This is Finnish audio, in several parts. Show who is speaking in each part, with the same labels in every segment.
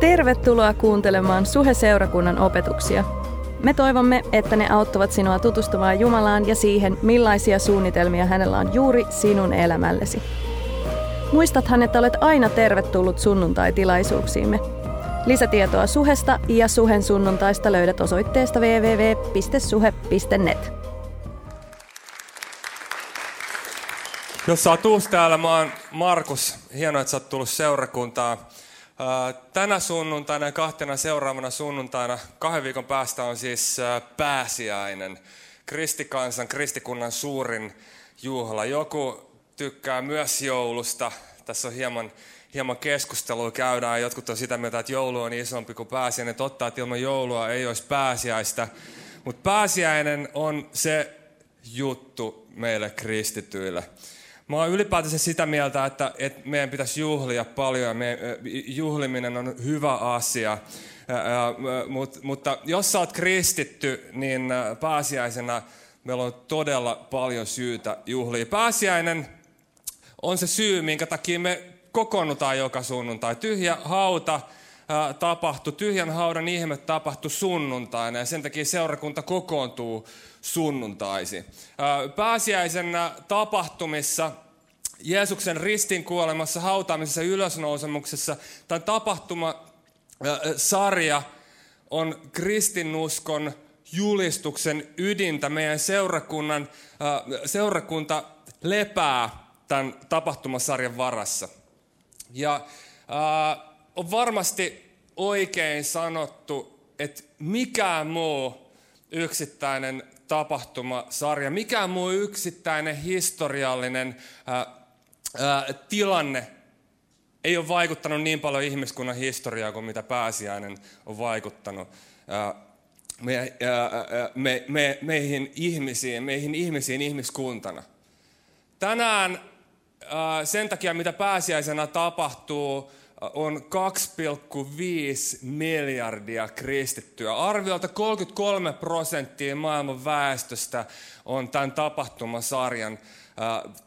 Speaker 1: Tervetuloa kuuntelemaan Suhe-seurakunnan opetuksia. Me toivomme, että ne auttavat sinua tutustumaan Jumalaan ja siihen, millaisia suunnitelmia hänellä on juuri sinun elämällesi. Muistathan, että olet aina tervetullut sunnuntai-tilaisuuksiimme. Lisätietoa Suhesta ja Suhen sunnuntaista löydät osoitteesta www.suhe.net.
Speaker 2: Jos sä oot uusi täällä, mä oon Markus. Hienoa, että sä oot tullut seurakuntaan. Tänä sunnuntaina ja kahtena seuraavana sunnuntaina, kahden viikon päästä on siis pääsiäinen. Kristikansan, kristikunnan suurin juhla. Joku tykkää myös joulusta. Tässä on hieman, hieman keskustelua käydään. Jotkut on sitä mieltä, että joulu on isompi kuin pääsiäinen. Totta, että ilman joulua ei olisi pääsiäistä. Mutta pääsiäinen on se juttu meille kristityille. Mä oon ylipäätänsä sitä mieltä, että, että meidän pitäisi juhlia paljon ja me, juhliminen on hyvä asia. Mut, mutta jos sä oot kristitty, niin pääsiäisenä meillä on todella paljon syytä juhlia. Pääsiäinen on se syy, minkä takia me kokoonnutaan joka sunnuntai. Tyhjä hauta tapahtui, tyhjän haudan ihme tapahtui sunnuntaina ja sen takia seurakunta kokoontuu sunnuntaisi. Pääsiäisen tapahtumissa, Jeesuksen ristin kuolemassa, hautaamisessa, ylösnousemuksessa, tai tapahtuma sarja on kristinuskon julistuksen ydintä. Meidän seurakunnan, seurakunta lepää tämän tapahtumasarjan varassa. Ja on varmasti oikein sanottu, että mikään muu yksittäinen tapahtumasarja, mikään muu yksittäinen historiallinen ää, ää, tilanne ei ole vaikuttanut niin paljon ihmiskunnan historiaa kuin mitä pääsiäinen on vaikuttanut ää, me, ää, me, me, meihin ihmisiin, meihin ihmisiin ihmiskuntana. Tänään ää, sen takia, mitä pääsiäisenä tapahtuu, on 2,5 miljardia kristittyä. Arviolta 33 prosenttia maailman väestöstä on tämän tapahtumasarjan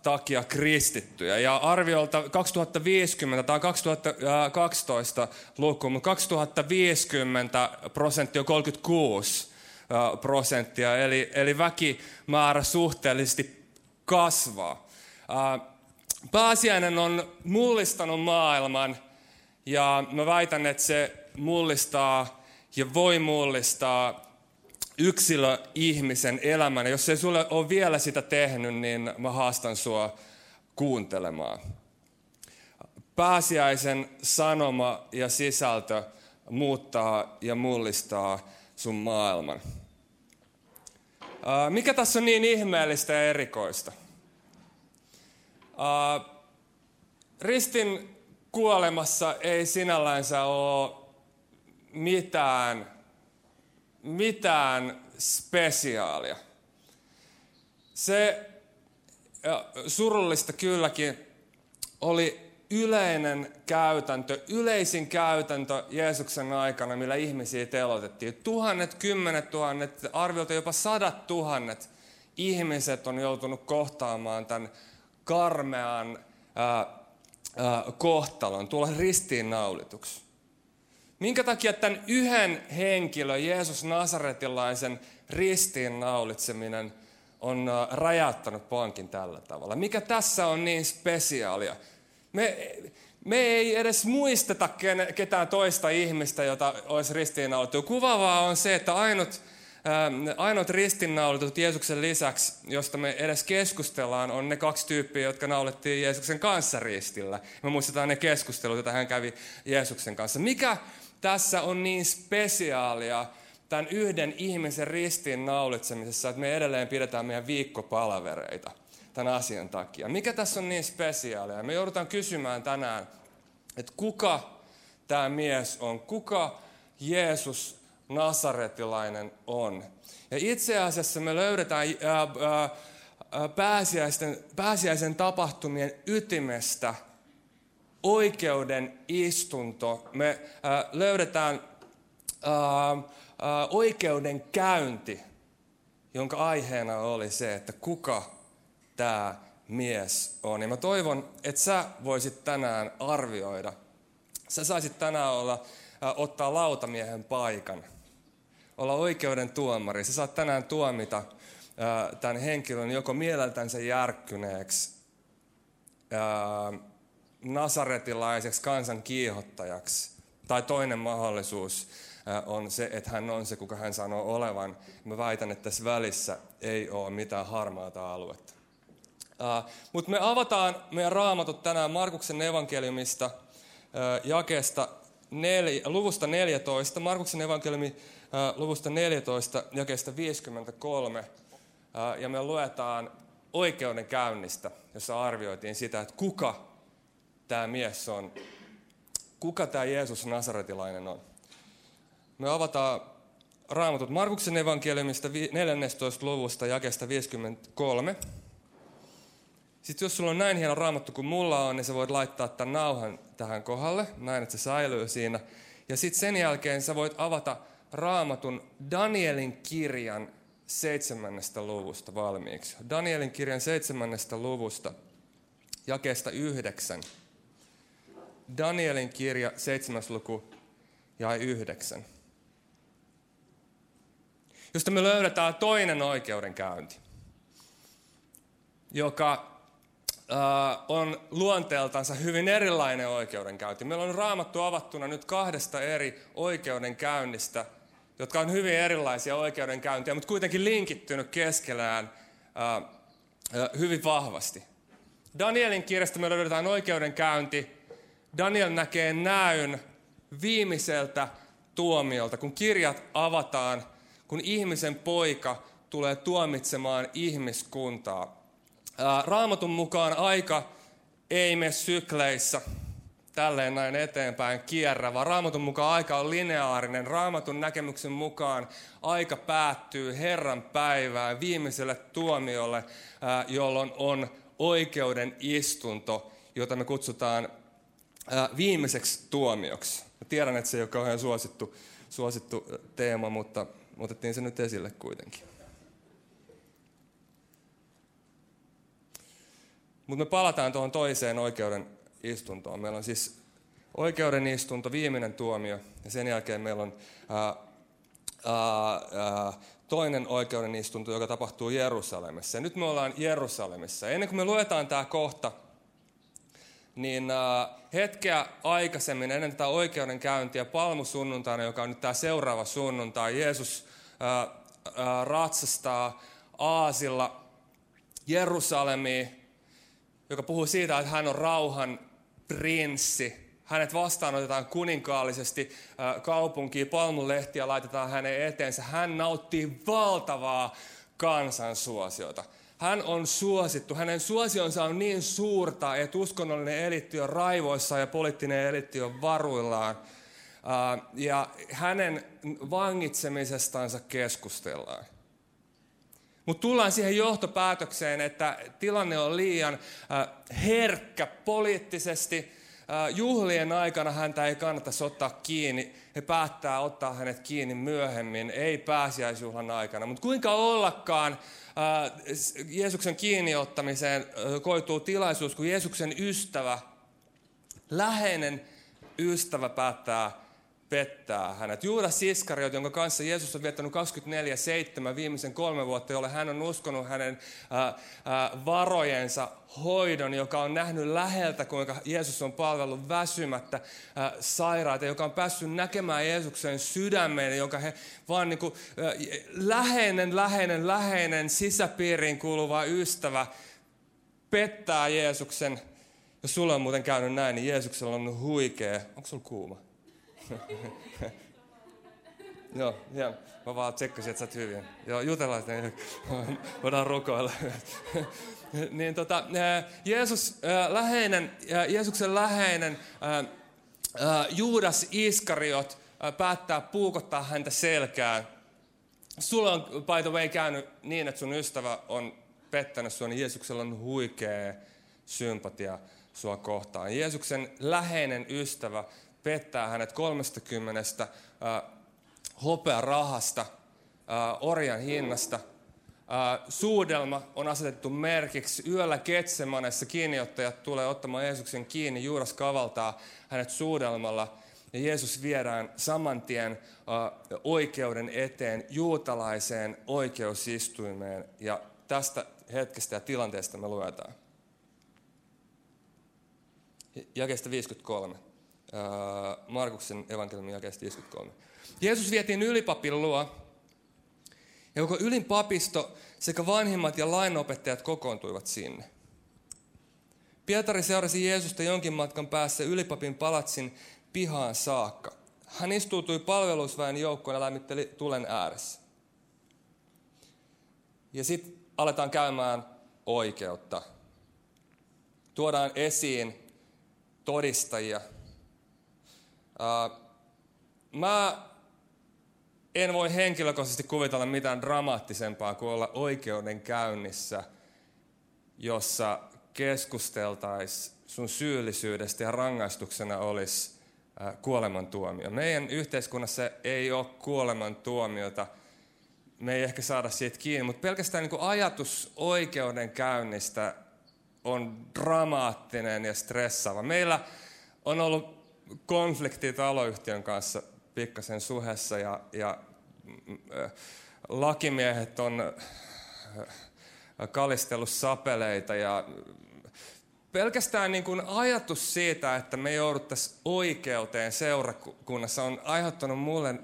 Speaker 2: takia kristittyjä. Ja arviolta 2050, tämä on 2012 luku, mutta 2050 prosenttia on 36 prosenttia, eli, eli väkimäärä suhteellisesti kasvaa. Pääsiäinen on mullistanut maailman ja mä väitän, että se mullistaa ja voi mullistaa yksilö-ihmisen elämän. Ja jos ei sulle ole vielä sitä tehnyt, niin mä haastan sua kuuntelemaan. Pääsiäisen sanoma ja sisältö muuttaa ja mullistaa sun maailman. Mikä tässä on niin ihmeellistä ja erikoista? Ristin kuolemassa ei sinällänsä ole mitään, mitään spesiaalia. Se surullista kylläkin oli yleinen käytäntö, yleisin käytäntö Jeesuksen aikana, millä ihmisiä telotettiin. Tuhannet, kymmenet tuhannet, arviolta jopa sadat tuhannet ihmiset on joutunut kohtaamaan tämän karmean kohtalon, tulla ristiinnaulituksi. Minkä takia tämän yhden henkilön, Jeesus Nasaretilaisen ristiinnaulitseminen on rajattanut pankin tällä tavalla? Mikä tässä on niin spesiaalia? Me, me ei edes muisteta ketään toista ihmistä, jota olisi ristiinnaulittu. Kuvaavaa on se, että ainut ainoat ristinnaulitut Jeesuksen lisäksi, josta me edes keskustellaan, on ne kaksi tyyppiä, jotka naulettiin Jeesuksen kanssa ristillä. Me muistetaan ne keskustelut, joita hän kävi Jeesuksen kanssa. Mikä tässä on niin spesiaalia tämän yhden ihmisen ristin naulitsemisessa, että me edelleen pidetään meidän viikkopalavereita tämän asian takia? Mikä tässä on niin spesiaalia? Me joudutaan kysymään tänään, että kuka tämä mies on, kuka Jeesus nasaretilainen on. Ja itse asiassa me löydetään ää, ää, pääsiäisen, pääsiäisen tapahtumien ytimestä oikeuden istunto. Me ää, löydetään ää, ää, oikeuden käynti, jonka aiheena oli se, että kuka tämä mies on. Ja mä toivon, että sä voisit tänään arvioida. Sä saisit tänään olla ottaa lautamiehen paikan. Olla oikeuden tuomari. Sä saat tänään tuomita tämän henkilön joko mieleltänsä järkkyneeksi, nasaretilaiseksi kansan kiihottajaksi. Tai toinen mahdollisuus on se, että hän on se, kuka hän sanoo olevan. Mä väitän, että tässä välissä ei ole mitään harmaata aluetta. Mutta me avataan meidän raamatut tänään Markuksen evankeliumista jakeesta neljä, luvusta 14, Markuksen evankeliumi luvusta 14, jakeesta 53, ja me luetaan oikeudenkäynnistä, jossa arvioitiin sitä, että kuka tämä mies on, kuka tämä Jeesus Nasaretilainen on. Me avataan raamatut Markuksen evankeliumista 14. luvusta jakeesta 53. Sitten jos sulla on näin hieno raamattu kuin mulla on, niin sä voit laittaa tämän nauhan tähän kohdalle, näin että se säilyy siinä. Ja sitten sen jälkeen sä voit avata raamatun Danielin kirjan seitsemännestä luvusta valmiiksi. Danielin kirjan seitsemännestä luvusta, jakeesta yhdeksän. Danielin kirja, seitsemäs luku, ja yhdeksän. Josta me löydetään toinen oikeudenkäynti, joka on luonteeltansa hyvin erilainen oikeudenkäynti. Meillä on raamattu avattuna nyt kahdesta eri oikeudenkäynnistä, jotka on hyvin erilaisia oikeudenkäyntiä, mutta kuitenkin linkittynyt keskelään hyvin vahvasti. Danielin kirjasta me löydetään oikeudenkäynti. Daniel näkee näyn viimeiseltä tuomiolta, kun kirjat avataan, kun ihmisen poika tulee tuomitsemaan ihmiskuntaa. Raamatun mukaan aika ei mene sykleissä tälleen näin eteenpäin kierrä, vaan raamatun mukaan aika on lineaarinen. Raamatun näkemyksen mukaan aika päättyy Herran päivään viimeiselle tuomiolle, jolloin on oikeuden istunto, jota me kutsutaan viimeiseksi tuomioksi. Mä tiedän, että se ei ole kauhean suosittu, suosittu teema, mutta otettiin se nyt esille kuitenkin. Mutta me palataan tuohon toiseen oikeuden istuntoon. Meillä on siis oikeuden istunto, viimeinen tuomio, ja sen jälkeen meillä on ää, ää, toinen oikeuden istunto, joka tapahtuu Jerusalemissa. Ja nyt me ollaan Jerusalemissa. Ennen kuin me luetaan tämä kohta, niin ää, hetkeä aikaisemmin, ennen tätä oikeudenkäyntiä, palmusunnuntaina, joka on nyt tämä seuraava sunnuntai, Jeesus ää, ää, ratsastaa aasilla Jerusalemiin, joka puhuu siitä, että hän on rauhan prinssi. Hänet vastaanotetaan kuninkaallisesti kaupunkiin, palmulehtiä laitetaan hänen eteensä. Hän nauttii valtavaa kansansuosiota. Hän on suosittu. Hänen suosionsa on niin suurta, että uskonnollinen elitti on raivoissa ja poliittinen elitti on varuillaan. Ja hänen vangitsemisestansa keskustellaan. Mutta tullaan siihen johtopäätökseen, että tilanne on liian äh, herkkä poliittisesti. Äh, juhlien aikana häntä ei kannattaisi ottaa kiinni. He päättää ottaa hänet kiinni myöhemmin, ei pääsiäisjuhlan aikana. Mutta kuinka ollakaan äh, Jeesuksen kiinniottamiseen koituu tilaisuus, kun Jeesuksen ystävä, läheinen ystävä päättää pettää hänet. Juudas Iskariot, jonka kanssa Jeesus on viettänyt 24-7 viimeisen kolme vuotta, jolle hän on uskonut hänen ää, varojensa hoidon, joka on nähnyt läheltä, kuinka Jeesus on palvellut väsymättä ää, sairaita, joka on päässyt näkemään Jeesuksen sydämeen, jonka he vaan niin kuin, ää, läheinen, läheinen, läheinen sisäpiiriin kuuluva ystävä pettää Jeesuksen. Jos sulla on muuten käynyt näin, niin Jeesuksella on huikea. Onko sulla kuuma? Joo, ja mä vaan tsekkasin, että sä oot hyvin. Joo, jutellaan sitten, voidaan rukoilla. niin tota, Jeesus, läheinen, Jeesuksen läheinen Juudas Iskariot päättää puukottaa häntä selkään. Sulla on, by the way, käynyt niin, että sun ystävä on pettänyt sua, niin Jeesuksella on huikea sympatia sua kohtaan. Jeesuksen läheinen ystävä pettää hänet 30 äh, hopearahasta, orjan hinnasta. Suudelma on asetettu merkiksi. Yöllä Ketsemanessa kiinniottajat tulee ottamaan Jeesuksen kiinni. Juuras kavaltaa hänet suudelmalla ja Jeesus viedään saman tien oikeuden eteen juutalaiseen oikeusistuimeen. Ja tästä hetkestä ja tilanteesta me luetaan. Jakeesta 53. Uh, Markuksen evankeliumin jakeesta 53. Jeesus vietiin ylipapin luo, ja koko ylin papisto sekä vanhimmat ja lainopettajat kokoontuivat sinne. Pietari seurasi Jeesusta jonkin matkan päässä ylipapin palatsin pihaan saakka. Hän istuutui palvelusväen joukkoon ja lämmitteli tulen ääressä. Ja sitten aletaan käymään oikeutta. Tuodaan esiin todistajia. Mä en voi henkilökohtaisesti kuvitella mitään dramaattisempaa kuin olla oikeudenkäynnissä, jossa keskusteltaisiin sun syyllisyydestä ja rangaistuksena olisi kuolemantuomio. Meidän yhteiskunnassa ei ole kuolemantuomiota. Me ei ehkä saada siitä kiinni, mutta pelkästään niin ajatus oikeudenkäynnistä on dramaattinen ja stressaava. Meillä on ollut konflikti taloyhtiön kanssa pikkasen suhessa ja, ja äh, lakimiehet on äh, kalistellut sapeleita ja pelkästään niin kuin ajatus siitä, että me jouduttaisiin oikeuteen seurakunnassa on aiheuttanut mulle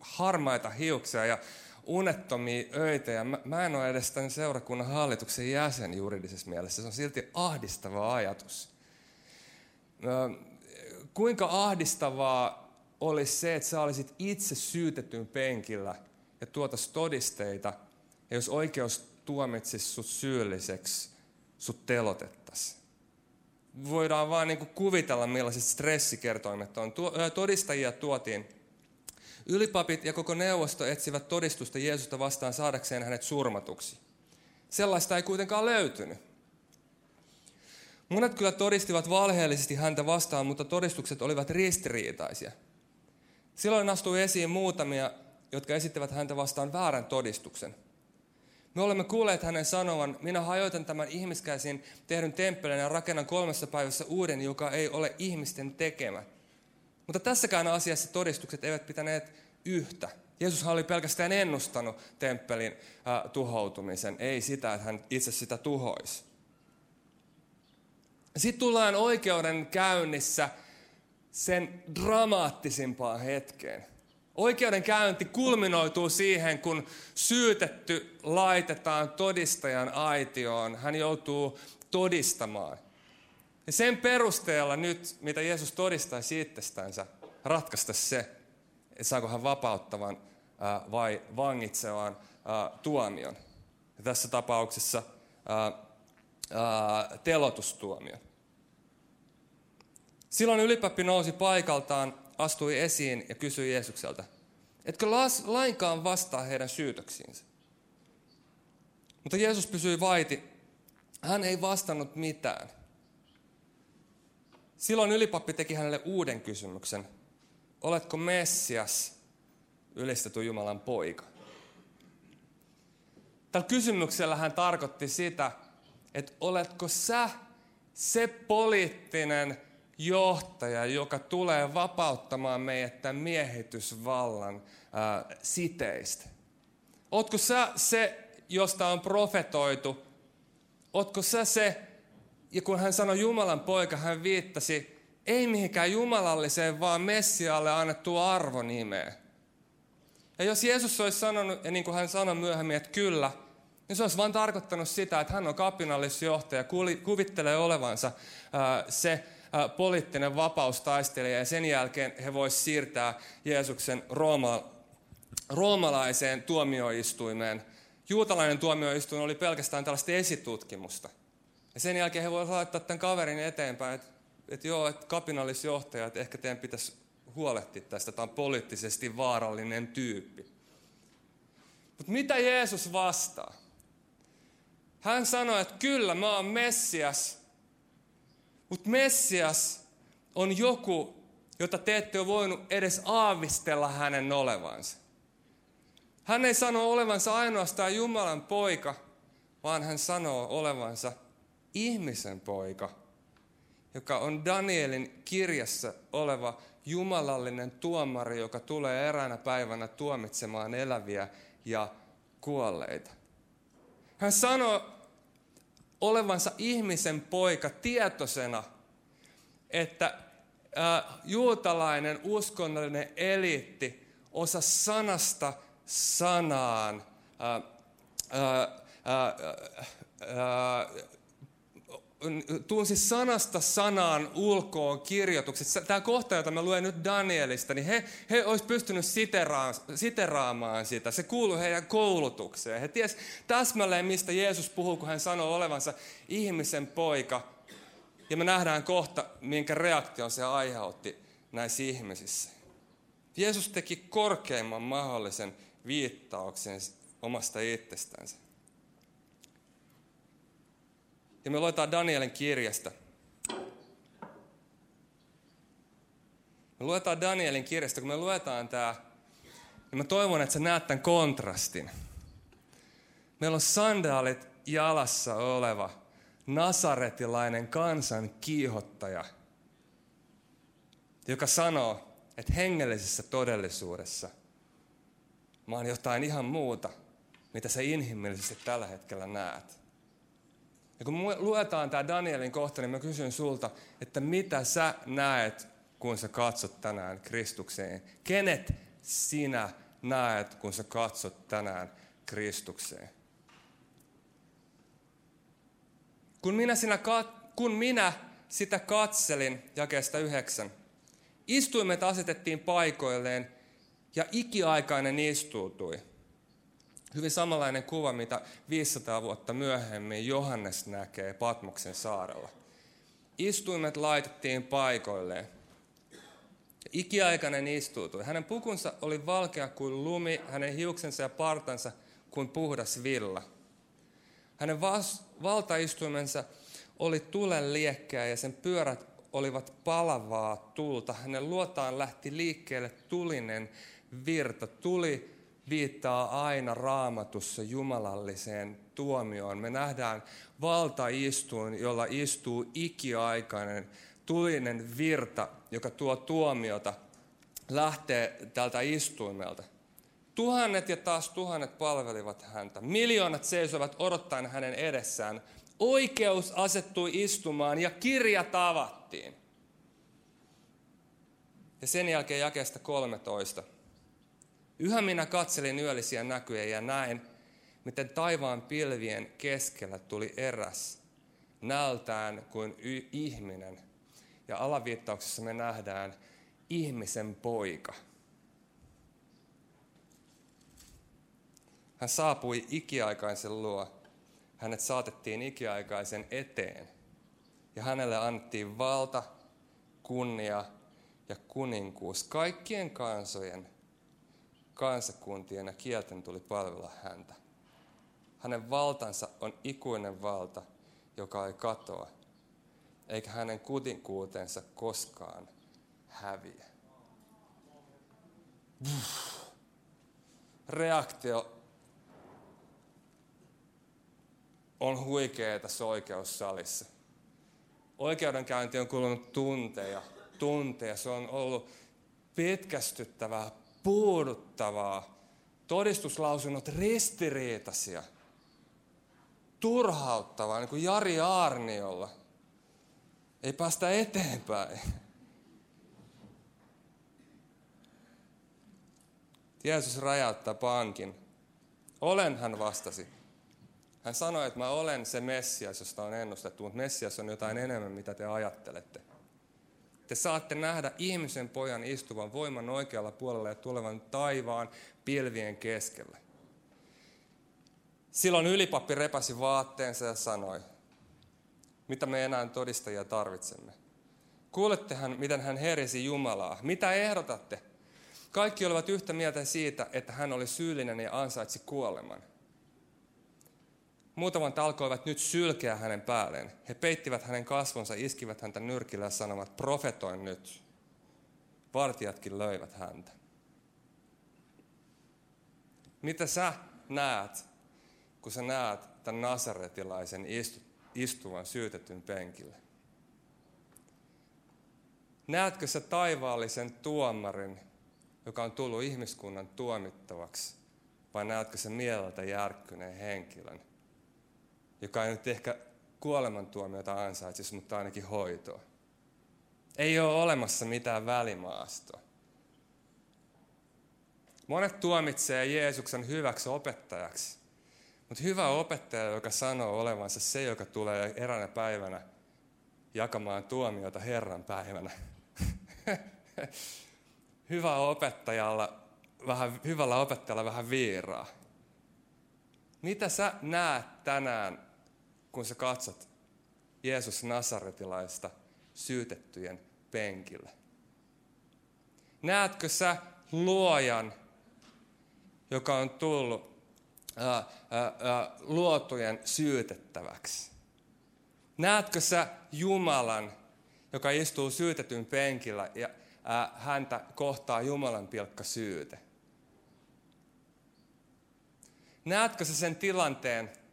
Speaker 2: harmaita hiuksia ja unettomia öitä. Ja mä, mä en ole edes tämän seurakunnan hallituksen jäsen juridisessa mielessä. Se on silti ahdistava ajatus. Kuinka ahdistavaa olisi se, että sä olisit itse syytetyn penkillä ja tuotas todisteita, ja jos oikeus tuomitsisi sut syylliseksi, sut telotettaisiin voidaan vaan niin kuvitella, millaiset stressikertoimet on. Todistajia tuotiin. Ylipapit ja koko neuvosto etsivät todistusta Jeesusta vastaan saadakseen hänet surmatuksi. Sellaista ei kuitenkaan löytynyt. Monet kyllä todistivat valheellisesti häntä vastaan, mutta todistukset olivat ristiriitaisia. Silloin astui esiin muutamia, jotka esittävät häntä vastaan väärän todistuksen – me olemme kuulleet hänen sanovan, minä hajoitan tämän ihmiskäsin tehdyn temppelin ja rakennan kolmessa päivässä uuden, joka ei ole ihmisten tekemä. Mutta tässäkään asiassa todistukset eivät pitäneet yhtä. Jeesus oli pelkästään ennustanut temppelin äh, tuhoutumisen, ei sitä, että hän itse sitä tuhoisi. Sitten tullaan oikeuden käynnissä sen dramaattisimpaan hetkeen. Oikeudenkäynti kulminoituu siihen, kun syytetty laitetaan todistajan aitioon. Hän joutuu todistamaan. Ja sen perusteella nyt, mitä Jeesus todistaisi itsestänsä, ratkaista se, että saako hän vapauttavan vai vangitsevan tuomion. Ja tässä tapauksessa telotustuomion. Silloin ylipappi nousi paikaltaan astui esiin ja kysyi Jeesukselta, etkö lainkaan vastaa heidän syytöksiinsä? Mutta Jeesus pysyi vaiti. Hän ei vastannut mitään. Silloin ylipappi teki hänelle uuden kysymyksen. Oletko Messias, ylistetty Jumalan poika? Tällä kysymyksellä hän tarkoitti sitä, että oletko sä se poliittinen johtaja, joka tulee vapauttamaan meidät tämän miehitysvallan ää, siteistä? Ootko sä se, josta on profetoitu? Ootko sä se, ja kun hän sanoi Jumalan poika, hän viittasi ei mihinkään jumalalliseen, vaan Messiaalle annettu arvonimeen. Ja jos Jeesus olisi sanonut, ja niin kuin hän sanoi myöhemmin, että kyllä, niin se olisi vain tarkoittanut sitä, että hän on kapinallisjohtaja, kuvittelee olevansa se poliittinen vapaustaistelija ja sen jälkeen he voisivat siirtää Jeesuksen Rooma, roomalaiseen tuomioistuimeen. Juutalainen tuomioistuin oli pelkästään tällaista esitutkimusta. Ja sen jälkeen he voivat laittaa tämän kaverin eteenpäin, että, että joo, että kapinallisjohtaja, että ehkä teidän pitäisi huolehtia tästä, tämä on poliittisesti vaarallinen tyyppi. Mutta mitä Jeesus vastaa? Hän sanoi, että kyllä, mä oon Messias, mutta Messias on joku, jota te ette ole voinut edes aavistella hänen olevansa. Hän ei sano olevansa ainoastaan Jumalan poika, vaan hän sanoo olevansa ihmisen poika. joka on Danielin kirjassa oleva jumalallinen tuomari, joka tulee eräänä päivänä tuomitsemaan eläviä ja kuolleita. Hän sanoo olevansa ihmisen poika tietoisena, että juutalainen uskonnollinen eliitti osa sanasta sanaan tunsi sanasta sanaan ulkoon kirjoitukset. Tämä kohta, jota mä luen nyt Danielista, niin he, he olisivat pystyneet siteraamaan sitä. Se kuuluu heidän koulutukseen. He ties täsmälleen, mistä Jeesus puhuu, kun hän sanoo olevansa ihmisen poika. Ja me nähdään kohta, minkä reaktion se aiheutti näissä ihmisissä. Jeesus teki korkeimman mahdollisen viittauksen omasta itsestänsä. Ja me luetaan Danielin kirjasta. Me luetaan Danielin kirjasta, kun me luetaan tämä, niin mä toivon, että sä näet tämän kontrastin. Meillä on sandaalit jalassa oleva nasaretilainen kansan kiihottaja, joka sanoo, että hengellisessä todellisuudessa mä oon jotain ihan muuta, mitä sä inhimillisesti tällä hetkellä näet. Ja kun luetaan tämä Danielin kohta, niin mä kysyn sulta, että mitä sä näet, kun sä katsot tänään Kristukseen? Kenet sinä näet, kun sä katsot tänään Kristukseen? Kun minä, sinä, kun minä sitä katselin, jakeesta yhdeksän, istuimet asetettiin paikoilleen ja ikiaikainen istuutui – Hyvin samanlainen kuva, mitä 500 vuotta myöhemmin Johannes näkee Patmoksen saarella. Istuimet laitettiin paikoilleen. Ikiaikainen istuutui. Hänen pukunsa oli valkea kuin lumi, hänen hiuksensa ja partansa kuin puhdas villa. Hänen vas- valtaistuimensa oli tulen liekkeä ja sen pyörät olivat palavaa tulta. Hänen luotaan lähti liikkeelle tulinen virta. Tuli viittaa aina raamatussa jumalalliseen tuomioon. Me nähdään valtaistuin, jolla istuu ikiaikainen tulinen virta, joka tuo tuomiota, lähtee tältä istuimelta. Tuhannet ja taas tuhannet palvelivat häntä. Miljoonat seisovat odottaen hänen edessään. Oikeus asettui istumaan ja kirjat avattiin. Ja sen jälkeen jakeesta 13. Yhä minä katselin yöllisiä näkyjä ja näin, miten taivaan pilvien keskellä tuli eräs, nältään kuin y- ihminen. Ja alaviittauksessa me nähdään ihmisen poika. Hän saapui ikiaikaisen luo. Hänet saatettiin ikiaikaisen eteen. Ja hänelle annettiin valta, kunnia ja kuninkuus kaikkien kansojen kansakuntien ja kielten tuli palvella häntä. Hänen valtansa on ikuinen valta, joka ei katoa, eikä hänen kutinkuutensa koskaan häviä. Reaktio on huikea tässä oikeussalissa. Oikeudenkäynti on kulunut tunteja, tunteja. Se on ollut pitkästyttävää, puuduttavaa, todistuslausunnot ristiriitaisia, turhauttavaa, niin kuin Jari Aarniolla. Ei päästä eteenpäin. Jeesus rajauttaa pankin. Olen, hän vastasi. Hän sanoi, että mä olen se Messias, josta on ennustettu, mutta Messias on jotain enemmän, mitä te ajattelette. Te saatte nähdä ihmisen pojan istuvan voiman oikealla puolella ja tulevan taivaan pilvien keskellä. Silloin ylipappi repäsi vaatteensa ja sanoi, mitä me enää todistajia tarvitsemme. Kuulettehan, miten hän herisi Jumalaa. Mitä ehdotatte? Kaikki olivat yhtä mieltä siitä, että hän oli syyllinen ja ansaitsi kuoleman. Muutamat alkoivat nyt sylkeä hänen päälleen. He peittivät hänen kasvonsa, iskivät häntä nyrkillä ja sanovat, profetoin nyt. Vartijatkin löivät häntä. Mitä sä näet, kun sä näet tämän nasaretilaisen istu, istuvan syytetyn penkille? Näetkö sä taivaallisen tuomarin, joka on tullut ihmiskunnan tuomittavaksi? Vai näetkö sä mieleltä järkkyneen henkilön, joka ei nyt ehkä kuolemantuomiota ansaitsisi, mutta ainakin hoitoa? Ei ole olemassa mitään välimaastoa. Monet tuomitsee Jeesuksen hyväksi opettajaksi. Mutta hyvä opettaja, joka sanoo olevansa se, joka tulee eräänä päivänä jakamaan tuomiota Herran päivänä. hyvä opettajalla, vähän, hyvällä opettajalla vähän viiraa. Mitä sä näet tänään, kun sä katsot Jeesus Nasaretilaista syytettyjen penkillä? Näetkö sä luojan, joka on tullut ää, ää, luotujen syytettäväksi? Näetkö sä Jumalan, joka istuu syytetyn penkillä ja ää, häntä kohtaa Jumalan pilkka syyte? Näetkö sä sen tilanteen,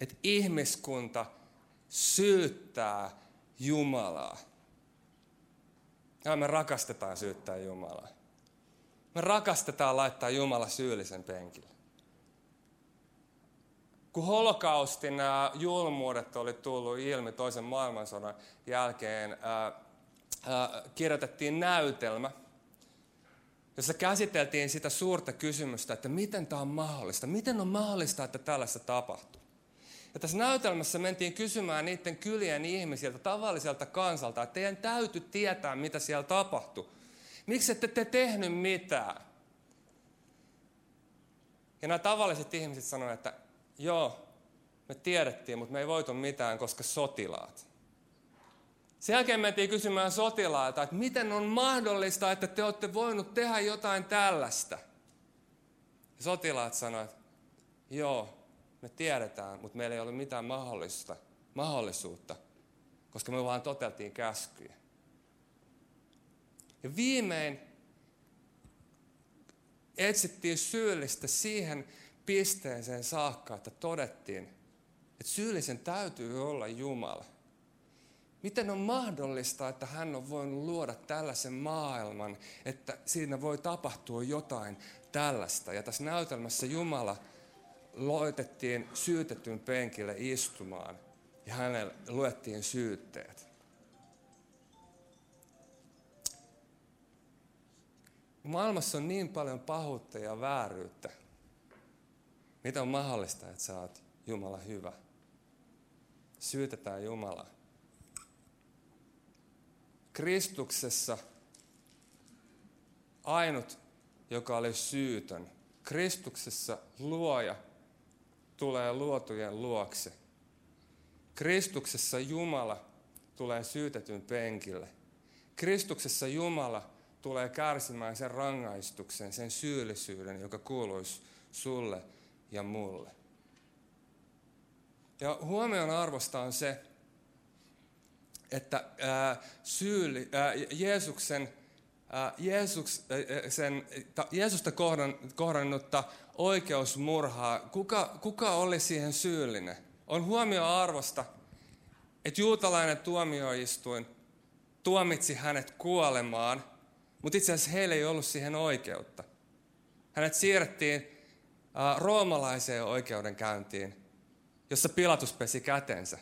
Speaker 2: että ihmiskunta syyttää Jumalaa? Ja me rakastetaan syyttää Jumalaa. Me rakastetaan laittaa Jumala syyllisen penkille. Kun holokaustin nämä julmuudet oli tullut ilmi toisen maailmansodan jälkeen, ää, ää, kirjoitettiin näytelmä, jossa käsiteltiin sitä suurta kysymystä, että miten tämä on mahdollista, miten on mahdollista, että tällaista tapahtuu. Ja tässä näytelmässä mentiin kysymään niiden kylien ihmisiltä, tavalliselta kansalta, että teidän täytyy tietää, mitä siellä tapahtui. Miksi ette te tehnyt mitään? Ja nämä tavalliset ihmiset sanoivat, että joo, me tiedettiin, mutta me ei voitu mitään, koska sotilaat. Sen jälkeen mentiin kysymään sotilailta, että miten on mahdollista, että te olette voinut tehdä jotain tällaista. Ja sotilaat sanoivat, joo, me tiedetään, mutta meillä ei ole mitään mahdollista, mahdollisuutta, koska me vaan toteltiin käskyjä. Ja viimein etsittiin syyllistä siihen pisteeseen saakka, että todettiin, että syyllisen täytyy olla Jumala. Miten on mahdollista, että hän on voinut luoda tällaisen maailman, että siinä voi tapahtua jotain tällaista. Ja tässä näytelmässä Jumala loitettiin syytetyn penkille istumaan ja hänelle luettiin syytteet. Maailmassa on niin paljon pahuutta ja vääryyttä. Miten on mahdollista, että sä oot Jumala hyvä? Syytetään Jumalaa. Kristuksessa ainut, joka oli syytön. Kristuksessa luoja tulee luotujen luokse. Kristuksessa Jumala tulee syytetyn penkille. Kristuksessa Jumala tulee kärsimään sen rangaistuksen, sen syyllisyyden, joka kuuluisi sulle ja mulle. Ja huomion arvosta on se, että ää, syyli, ää, Jeesuksen, Jeesus, ää, sen, ta, Jeesusta kohdan, kohdannutta oikeusmurhaa, kuka, kuka oli siihen syyllinen? On huomio arvosta, että juutalainen tuomioistuin tuomitsi hänet kuolemaan, mutta itse asiassa heillä ei ollut siihen oikeutta. Hänet siirrettiin roomalaiseen oikeudenkäyntiin, jossa Pilatus pesi kätensä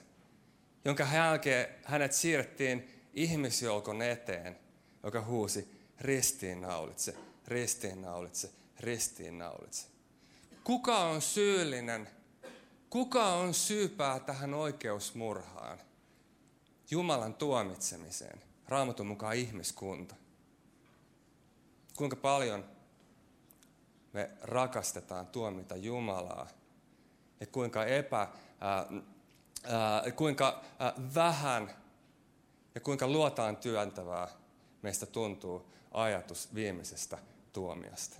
Speaker 2: jonka jälkeen hänet siirrettiin ihmisjoukon eteen, joka huusi ristiinnaulitse, ristiinnaulitse, ristiinnaulitse. Kuka on syyllinen? Kuka on syypää tähän oikeusmurhaan? Jumalan tuomitsemiseen. Raamatun mukaan ihmiskunta. Kuinka paljon me rakastetaan tuomita Jumalaa ja kuinka epä, ää, kuinka vähän ja kuinka luotaan työntävää meistä tuntuu ajatus viimeisestä tuomiosta.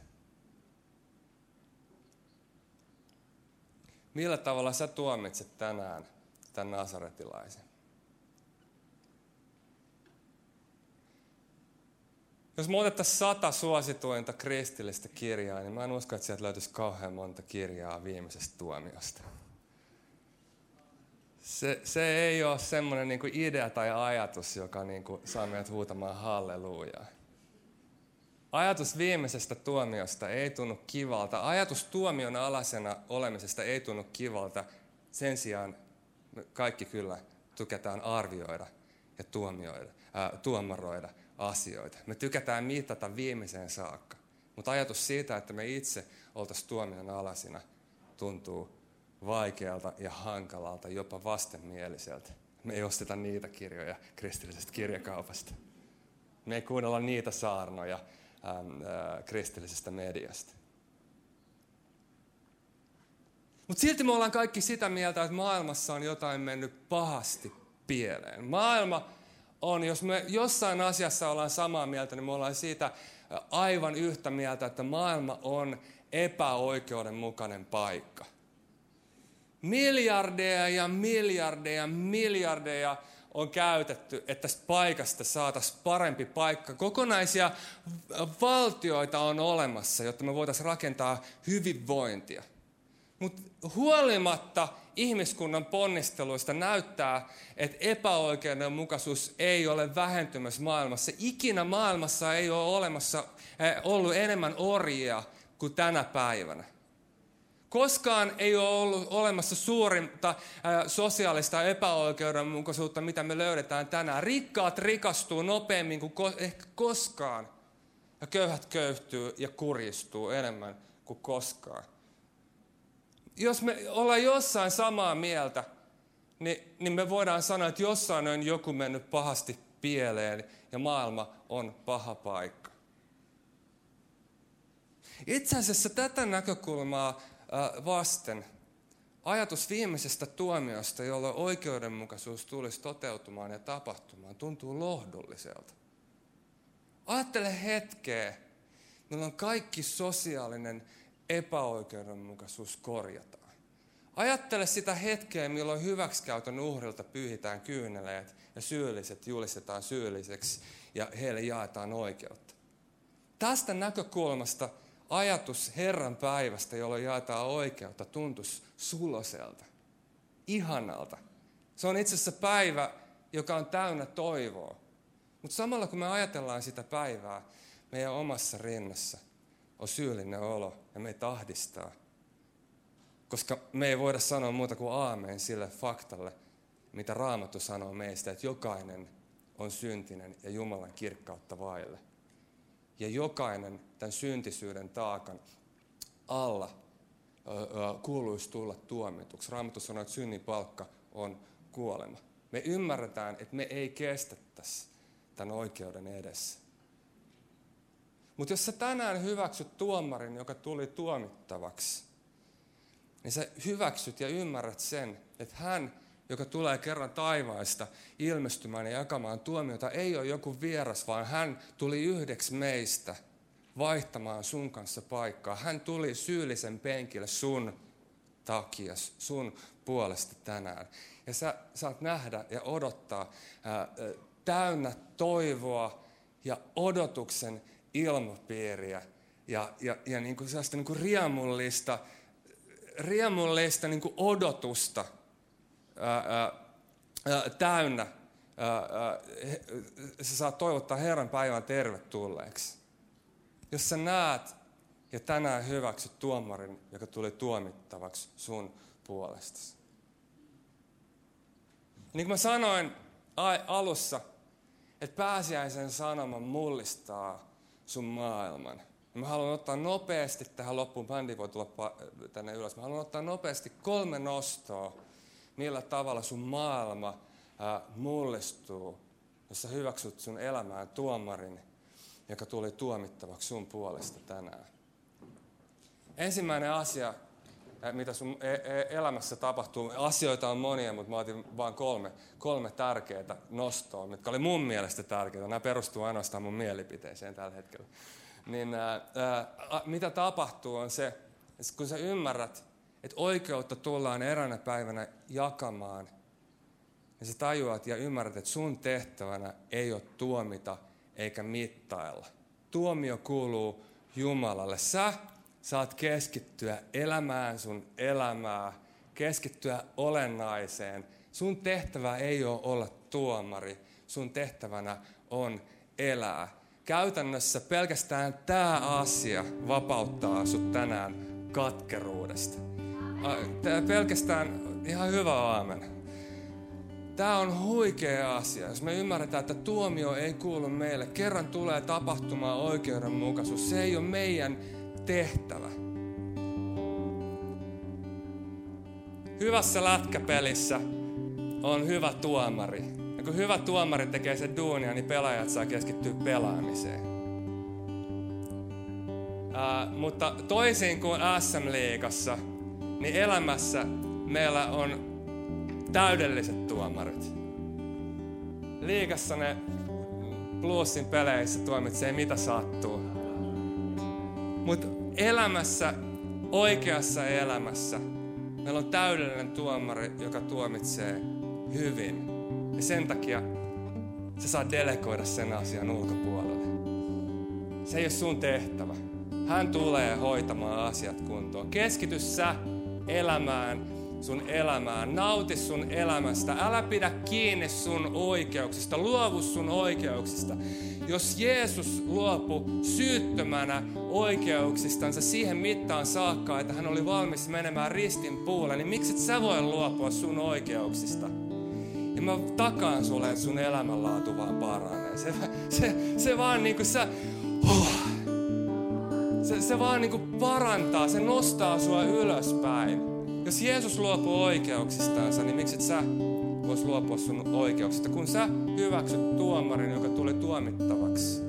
Speaker 2: Millä tavalla sä tuomitset tänään tämän nasaretilaisen? Jos me otettaisiin sata suosituinta kristillistä kirjaa, niin mä en usko, että sieltä löytyisi kauhean monta kirjaa viimeisestä tuomiosta Se, se ei ole semmoinen niin idea tai ajatus, joka niin kuin saa meidät huutamaan hallelujaa. Ajatus viimeisestä tuomiosta ei tunnu kivalta. Ajatus tuomion alasena olemisesta ei tunnu kivalta. Sen sijaan kaikki kyllä tykätään arvioida ja tuomioida, ää, tuomaroida asioita. Me tykätään mitata viimeiseen saakka. Mutta ajatus siitä, että me itse oltaisiin tuomion alasina, tuntuu vaikealta ja hankalalta, jopa vastenmieliseltä. Me ei osteta niitä kirjoja kristillisestä kirjakaupasta. Me ei kuunnella niitä saarnoja äm, ää, kristillisestä mediasta. Mutta silti me ollaan kaikki sitä mieltä, että maailmassa on jotain mennyt pahasti pieleen. Maailma on, jos me jossain asiassa ollaan samaa mieltä, niin me ollaan siitä aivan yhtä mieltä, että maailma on epäoikeudenmukainen paikka. Miljardeja ja miljardeja, miljardeja on käytetty, että paikasta saataisiin parempi paikka. Kokonaisia valtioita on olemassa, jotta me voitaisiin rakentaa hyvinvointia. Mutta huolimatta ihmiskunnan ponnisteluista näyttää, että epäoikeudenmukaisuus ei ole vähentymässä maailmassa. Ikinä maailmassa ei ole olemassa, eh, ollut enemmän orjia kuin tänä päivänä. Koskaan ei ole ollut olemassa suurinta ää, sosiaalista epäoikeudenmukaisuutta, mitä me löydetään tänään. Rikkaat rikastuu nopeammin kuin ehkä koskaan. Ja köyhät köyhtyy ja kurjistuu enemmän kuin koskaan. Jos me ollaan jossain samaa mieltä, niin, niin me voidaan sanoa, että jossain on joku mennyt pahasti pieleen ja maailma on paha paikka. Itse asiassa tätä näkökulmaa vasten ajatus viimeisestä tuomiosta, jolloin oikeudenmukaisuus tulisi toteutumaan ja tapahtumaan, tuntuu lohdulliselta. Ajattele hetkeä, milloin kaikki sosiaalinen epäoikeudenmukaisuus korjataan. Ajattele sitä hetkeä, milloin hyväksikäytön uhrilta pyyhitään kyyneleet ja syylliset julistetaan syylliseksi ja heille jaetaan oikeutta. Tästä näkökulmasta ajatus Herran päivästä, jolloin jaetaan oikeutta, tuntuisi suloselta, ihanalta. Se on itse asiassa päivä, joka on täynnä toivoa. Mutta samalla kun me ajatellaan sitä päivää, meidän omassa rinnassa on syyllinen olo ja me tahdistaa. Koska me ei voida sanoa muuta kuin aameen sille faktalle, mitä Raamattu sanoo meistä, että jokainen on syntinen ja Jumalan kirkkautta vaille. Ja jokainen tämän syntisyyden taakan alla kuuluisi tulla tuomituksi. Raamattu sanoo, että synnin palkka on kuolema. Me ymmärretään, että me ei kestettäisi tämän oikeuden edessä. Mutta jos sä tänään hyväksyt tuomarin, joka tuli tuomittavaksi, niin sä hyväksyt ja ymmärrät sen, että hän joka tulee kerran taivaista ilmestymään ja jakamaan tuomiota, ei ole joku vieras, vaan hän tuli yhdeksi meistä vaihtamaan sun kanssa paikkaa. Hän tuli syyllisen penkille sun takia, sun puolesta tänään. Ja sä saat nähdä ja odottaa ää, täynnä toivoa ja odotuksen ilmapiiriä ja, ja, ja niin kuin sellaista niin kuin riemullista, riemullista niin kuin odotusta – ää, ää, täynnä, ää, sä saat toivottaa Herran päivän tervetulleeksi. Jos sä näet ja tänään hyväksyt tuomarin, joka tuli tuomittavaksi sun puolestasi. Niin kuin mä sanoin alussa, että pääsiäisen sanoma mullistaa sun maailman. Mä haluan ottaa nopeasti tähän loppuun, bändi voi tulla tänne ylös, mä haluan ottaa nopeasti kolme nostoa, millä tavalla sun maailma ää, mullistuu, jos sä hyväksyt sun elämään tuomarin, joka tuli tuomittavaksi sun puolesta tänään. Ensimmäinen asia, mitä sun e, e, elämässä tapahtuu, asioita on monia, mutta mä otin vain kolme, kolme tärkeää nostoa, mitkä oli mun mielestä tärkeitä. Nämä perustuu ainoastaan mun mielipiteeseen tällä hetkellä. Niin ää, ää, mitä tapahtuu on se, kun sä ymmärrät, että oikeutta tullaan eräänä päivänä jakamaan, ja sä tajuat ja ymmärrät, että sun tehtävänä ei ole tuomita eikä mittailla. Tuomio kuuluu Jumalalle. Sä saat keskittyä elämään sun elämää, keskittyä olennaiseen. Sun tehtävä ei ole olla tuomari. Sun tehtävänä on elää. Käytännössä pelkästään tämä asia vapauttaa sut tänään katkeruudesta. Pelkästään ihan hyvä aamen. Tämä on huikea asia, jos me ymmärretään, että tuomio ei kuulu meille. Kerran tulee tapahtumaan oikeudenmukaisuus. Se ei ole meidän tehtävä. Hyvässä lätkäpelissä on hyvä tuomari. Ja kun hyvä tuomari tekee sen duunia, niin pelaajat saa keskittyä pelaamiseen. Ää, mutta toisin kuin SM-liigassa, niin elämässä meillä on täydelliset tuomarit. Liikassa ne plussin peleissä tuomitsee mitä sattuu. Mutta elämässä, oikeassa elämässä, meillä on täydellinen tuomari, joka tuomitsee hyvin. Ja sen takia sä saat delegoida sen asian ulkopuolelle. Se ei ole sun tehtävä. Hän tulee hoitamaan asiat kuntoon. Keskity sä elämään sun elämään. Nauti sun elämästä. Älä pidä kiinni sun oikeuksista. Luovu sun oikeuksista. Jos Jeesus luopu syyttömänä oikeuksistansa siihen mittaan saakka, että hän oli valmis menemään ristin puulle, niin miksi et sä voi luopua sun oikeuksista? Ja mä takaan sulle, että sun elämänlaatu vaan paranee. Se, se, se vaan niinku sä... Oh, se, se vaan niinku parantaa, se nostaa sua ylöspäin. Jos Jeesus luopuu oikeuksistansa, niin miksi et sä vois luopua sun oikeuksista? Kun sä hyväksyt tuomarin, joka tuli tuomittavaksi,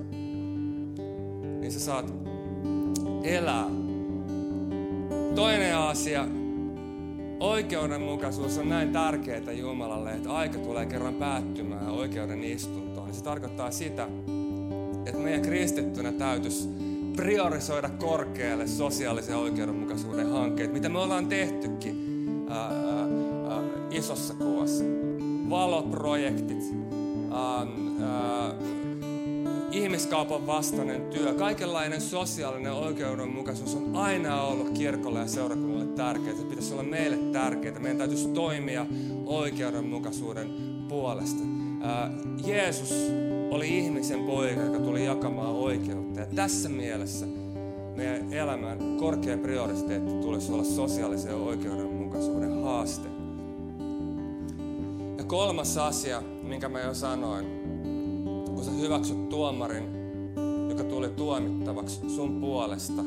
Speaker 2: niin sä saat elää. Toinen asia, oikeudenmukaisuus on näin tärkeää Jumalalle, että aika tulee kerran päättymään oikeuden istuntoon. Niin se tarkoittaa sitä, että meidän kristittynä täytyisi priorisoida korkealle sosiaalisen oikeudenmukaisuuden hankkeet, mitä me ollaan tehtykin ää, ää, isossa kuvassa. Valoprojektit, ää, ää, ihmiskaupan vastainen työ, kaikenlainen sosiaalinen oikeudenmukaisuus on aina ollut kirkolle ja seurakunnalle tärkeää. Se pitäisi olla meille tärkeää. Meidän täytyisi toimia oikeudenmukaisuuden puolesta. Ää, Jeesus oli ihmisen poika, joka tuli jakamaan oikeutta. Ja tässä mielessä meidän elämän korkea prioriteetti tulisi olla sosiaalisen oikeudenmukaisuuden haaste. Ja kolmas asia, minkä mä jo sanoin, kun sä hyväksyt tuomarin, joka tuli tuomittavaksi sun puolesta,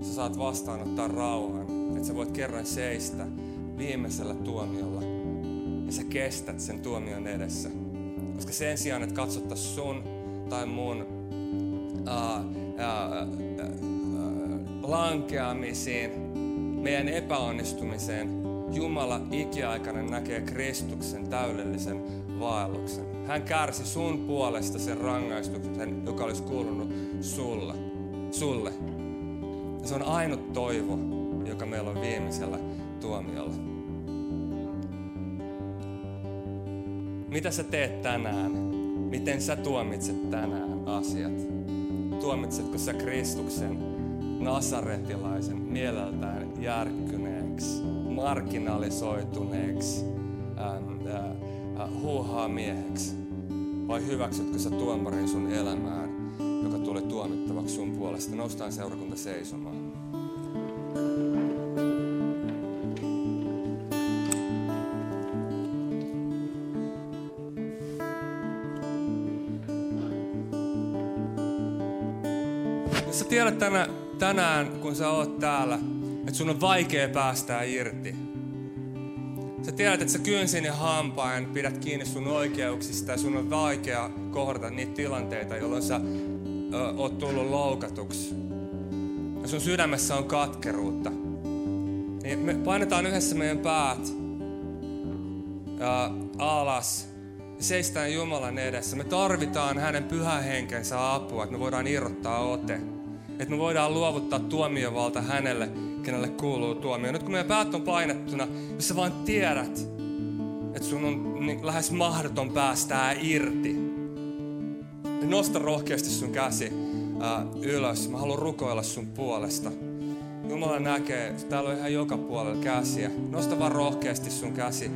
Speaker 2: sä saat vastaanottaa rauhan, että sä voit kerran seistä viimeisellä tuomiolla ja sä kestät sen tuomion edessä. Koska sen sijaan, että katsottaisiin sun tai mun uh, uh, uh, lankeamisiin, meidän epäonnistumiseen, Jumala ikiaikainen näkee Kristuksen täydellisen vaelluksen. Hän kärsi sun puolesta sen rangaistuksen, joka olisi kuulunut sulle. sulle. Se on ainut toivo, joka meillä on viimeisellä tuomiolla. Mitä sä teet tänään? Miten sä tuomitset tänään asiat? Tuomitsetko sä Kristuksen nasaretilaisen mieleltään järkkyneeksi, marginalisoituneeksi, ähm, äh, äh, huuhaa mieheksi? Vai hyväksytkö sä tuomarin sun elämään, joka tuli tuomittavaksi sun puolesta? Noustaan seurakunta seisomaan. Tänä, tänään, kun sä oot täällä, että sun on vaikea päästää irti. Sä tiedät, että sä kynsin ja hampain pidät kiinni sun oikeuksista ja sun on vaikea kohdata niitä tilanteita, jolloin sä ö, oot tullut loukatuksi. Ja sun sydämessä on katkeruutta. Niin me painetaan yhdessä meidän päät ö, alas seistään Jumalan edessä. Me tarvitaan hänen pyhähenkensä apua, että me voidaan irrottaa ote. Että me voidaan luovuttaa tuomiovalta hänelle, kenelle kuuluu tuomio. Nyt kun meidän päät on painettuna, jos sä vaan tiedät, että sun on niin lähes mahdoton päästää irti, niin nosta rohkeasti sun käsi ää, ylös. Mä haluan rukoilla sun puolesta. Jumala näkee, täällä on ihan joka puolella käsiä. Nosta vaan rohkeasti sun käsi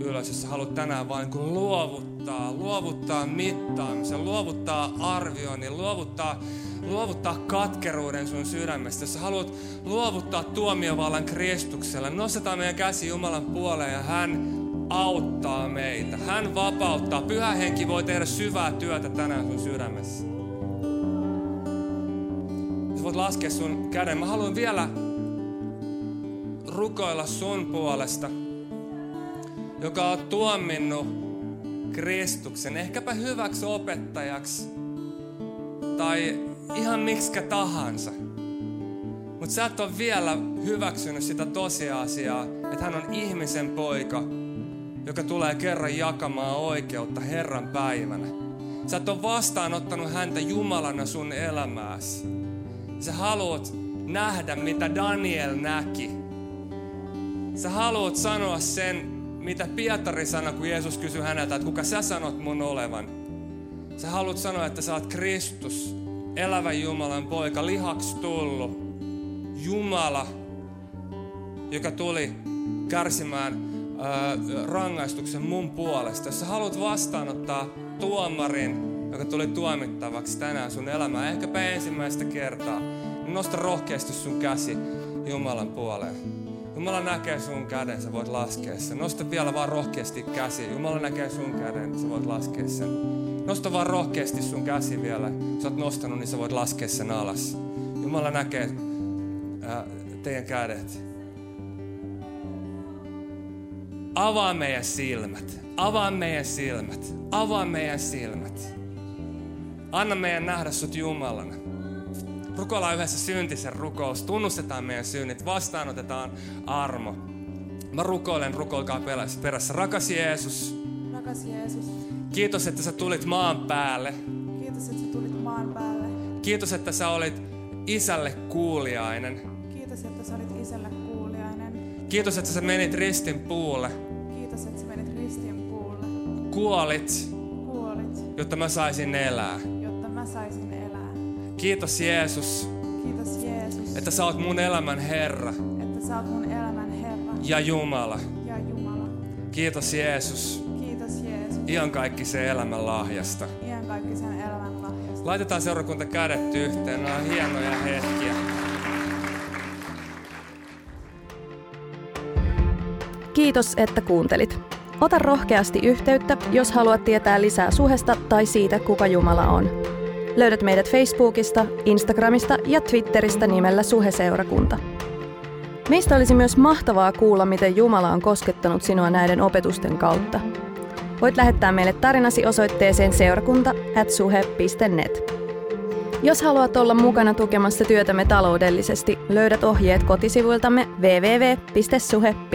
Speaker 2: ylös, jos sä haluat tänään vain niin luovuttaa, luovuttaa mittaamisen, luovuttaa arvioinnin, luovuttaa, luovuttaa katkeruuden sun sydämestä. Jos sä haluat luovuttaa tuomiovallan Kristuksella, nostetaan meidän käsi Jumalan puoleen ja hän auttaa meitä. Hän vapauttaa. Pyhä henki voi tehdä syvää työtä tänään sun sydämessä. Sä voit laskea sun käden. Mä haluan vielä rukoilla sun puolesta, joka on tuominnut Kristuksen, ehkäpä hyväksi opettajaksi tai ihan miksikä tahansa. Mutta sä et ole vielä hyväksynyt sitä tosiasiaa, että hän on ihmisen poika, joka tulee kerran jakamaan oikeutta Herran päivänä. Sä et ole vastaanottanut häntä Jumalana sun elämääsi. Sä haluat nähdä, mitä Daniel näki. Sä haluat sanoa sen, mitä Pietari sanoi, kun Jeesus kysyi häneltä, että kuka sä sanot mun olevan. Sä haluat sanoa, että sä oot Kristus, elävä Jumalan poika, lihaksi tullut. Jumala, joka tuli kärsimään rangaistuksen mun puolesta. Jos sä haluat vastaanottaa tuomarin, joka tuli tuomittavaksi tänään sun elämään, ehkäpä ensimmäistä kertaa, niin nosta rohkeasti sun käsi Jumalan puoleen. Jumala näkee sun käden, sä voit laskea sen. Nosta vielä vaan rohkeasti käsi. Jumala näkee sun käden, sä voit laskea sen. Nosta vaan rohkeasti sun käsi vielä. Sä oot nostanut, niin sä voit laskea sen alas. Jumala näkee ää, teidän kädet. Avaa meidän silmät. Avaa meidän silmät. Avaa meidän silmät. Anna meidän nähdä sut Jumalana. Rukoillaan yhdessä syntisen rukous. Tunnustetaan meidän synnit. Vastaanotetaan armo. Mä rukoilen, rukoilkaa perässä. Rakas Jeesus.
Speaker 3: Rakas Jeesus.
Speaker 2: Kiitos, että sä tulit maan päälle.
Speaker 3: Kiitos, että sä tulit maan päälle.
Speaker 2: Kiitos, että sä olit isälle kuuliainen.
Speaker 3: Kiitos, että sä olit isälle kuuliainen.
Speaker 2: Kiitos, että sä menit ristin puulle.
Speaker 3: Kiitos, että sä menit ristin puulle.
Speaker 2: Kuolit,
Speaker 3: Kuolit,
Speaker 2: jotta mä saisin elää.
Speaker 3: jotta mä saisin elää.
Speaker 2: Kiitos Jeesus,
Speaker 3: Kiitos Jeesus,
Speaker 2: että sä oot mun elämän Herra
Speaker 3: että sä oot mun elämän Herra
Speaker 2: ja Jumala.
Speaker 3: ja Jumala. Kiitos Jeesus,
Speaker 2: Ihan kaikki se elämän lahjasta.
Speaker 3: ihan kaikki sen elämän lahjasta.
Speaker 2: Laitetaan seurakunta kädet yhteen, nämä on hienoja hetkiä.
Speaker 1: Kiitos, että kuuntelit. Ota rohkeasti yhteyttä, jos haluat tietää lisää suhesta tai siitä, kuka Jumala on. Löydät meidät Facebookista, Instagramista ja Twitteristä nimellä Suheseurakunta. Meistä olisi myös mahtavaa kuulla, miten Jumala on koskettanut sinua näiden opetusten kautta. Voit lähettää meille tarinasi osoitteeseen seurakunta.suhe.net. Jos haluat olla mukana tukemassa työtämme taloudellisesti, löydät ohjeet kotisivuiltamme www.suhe.net.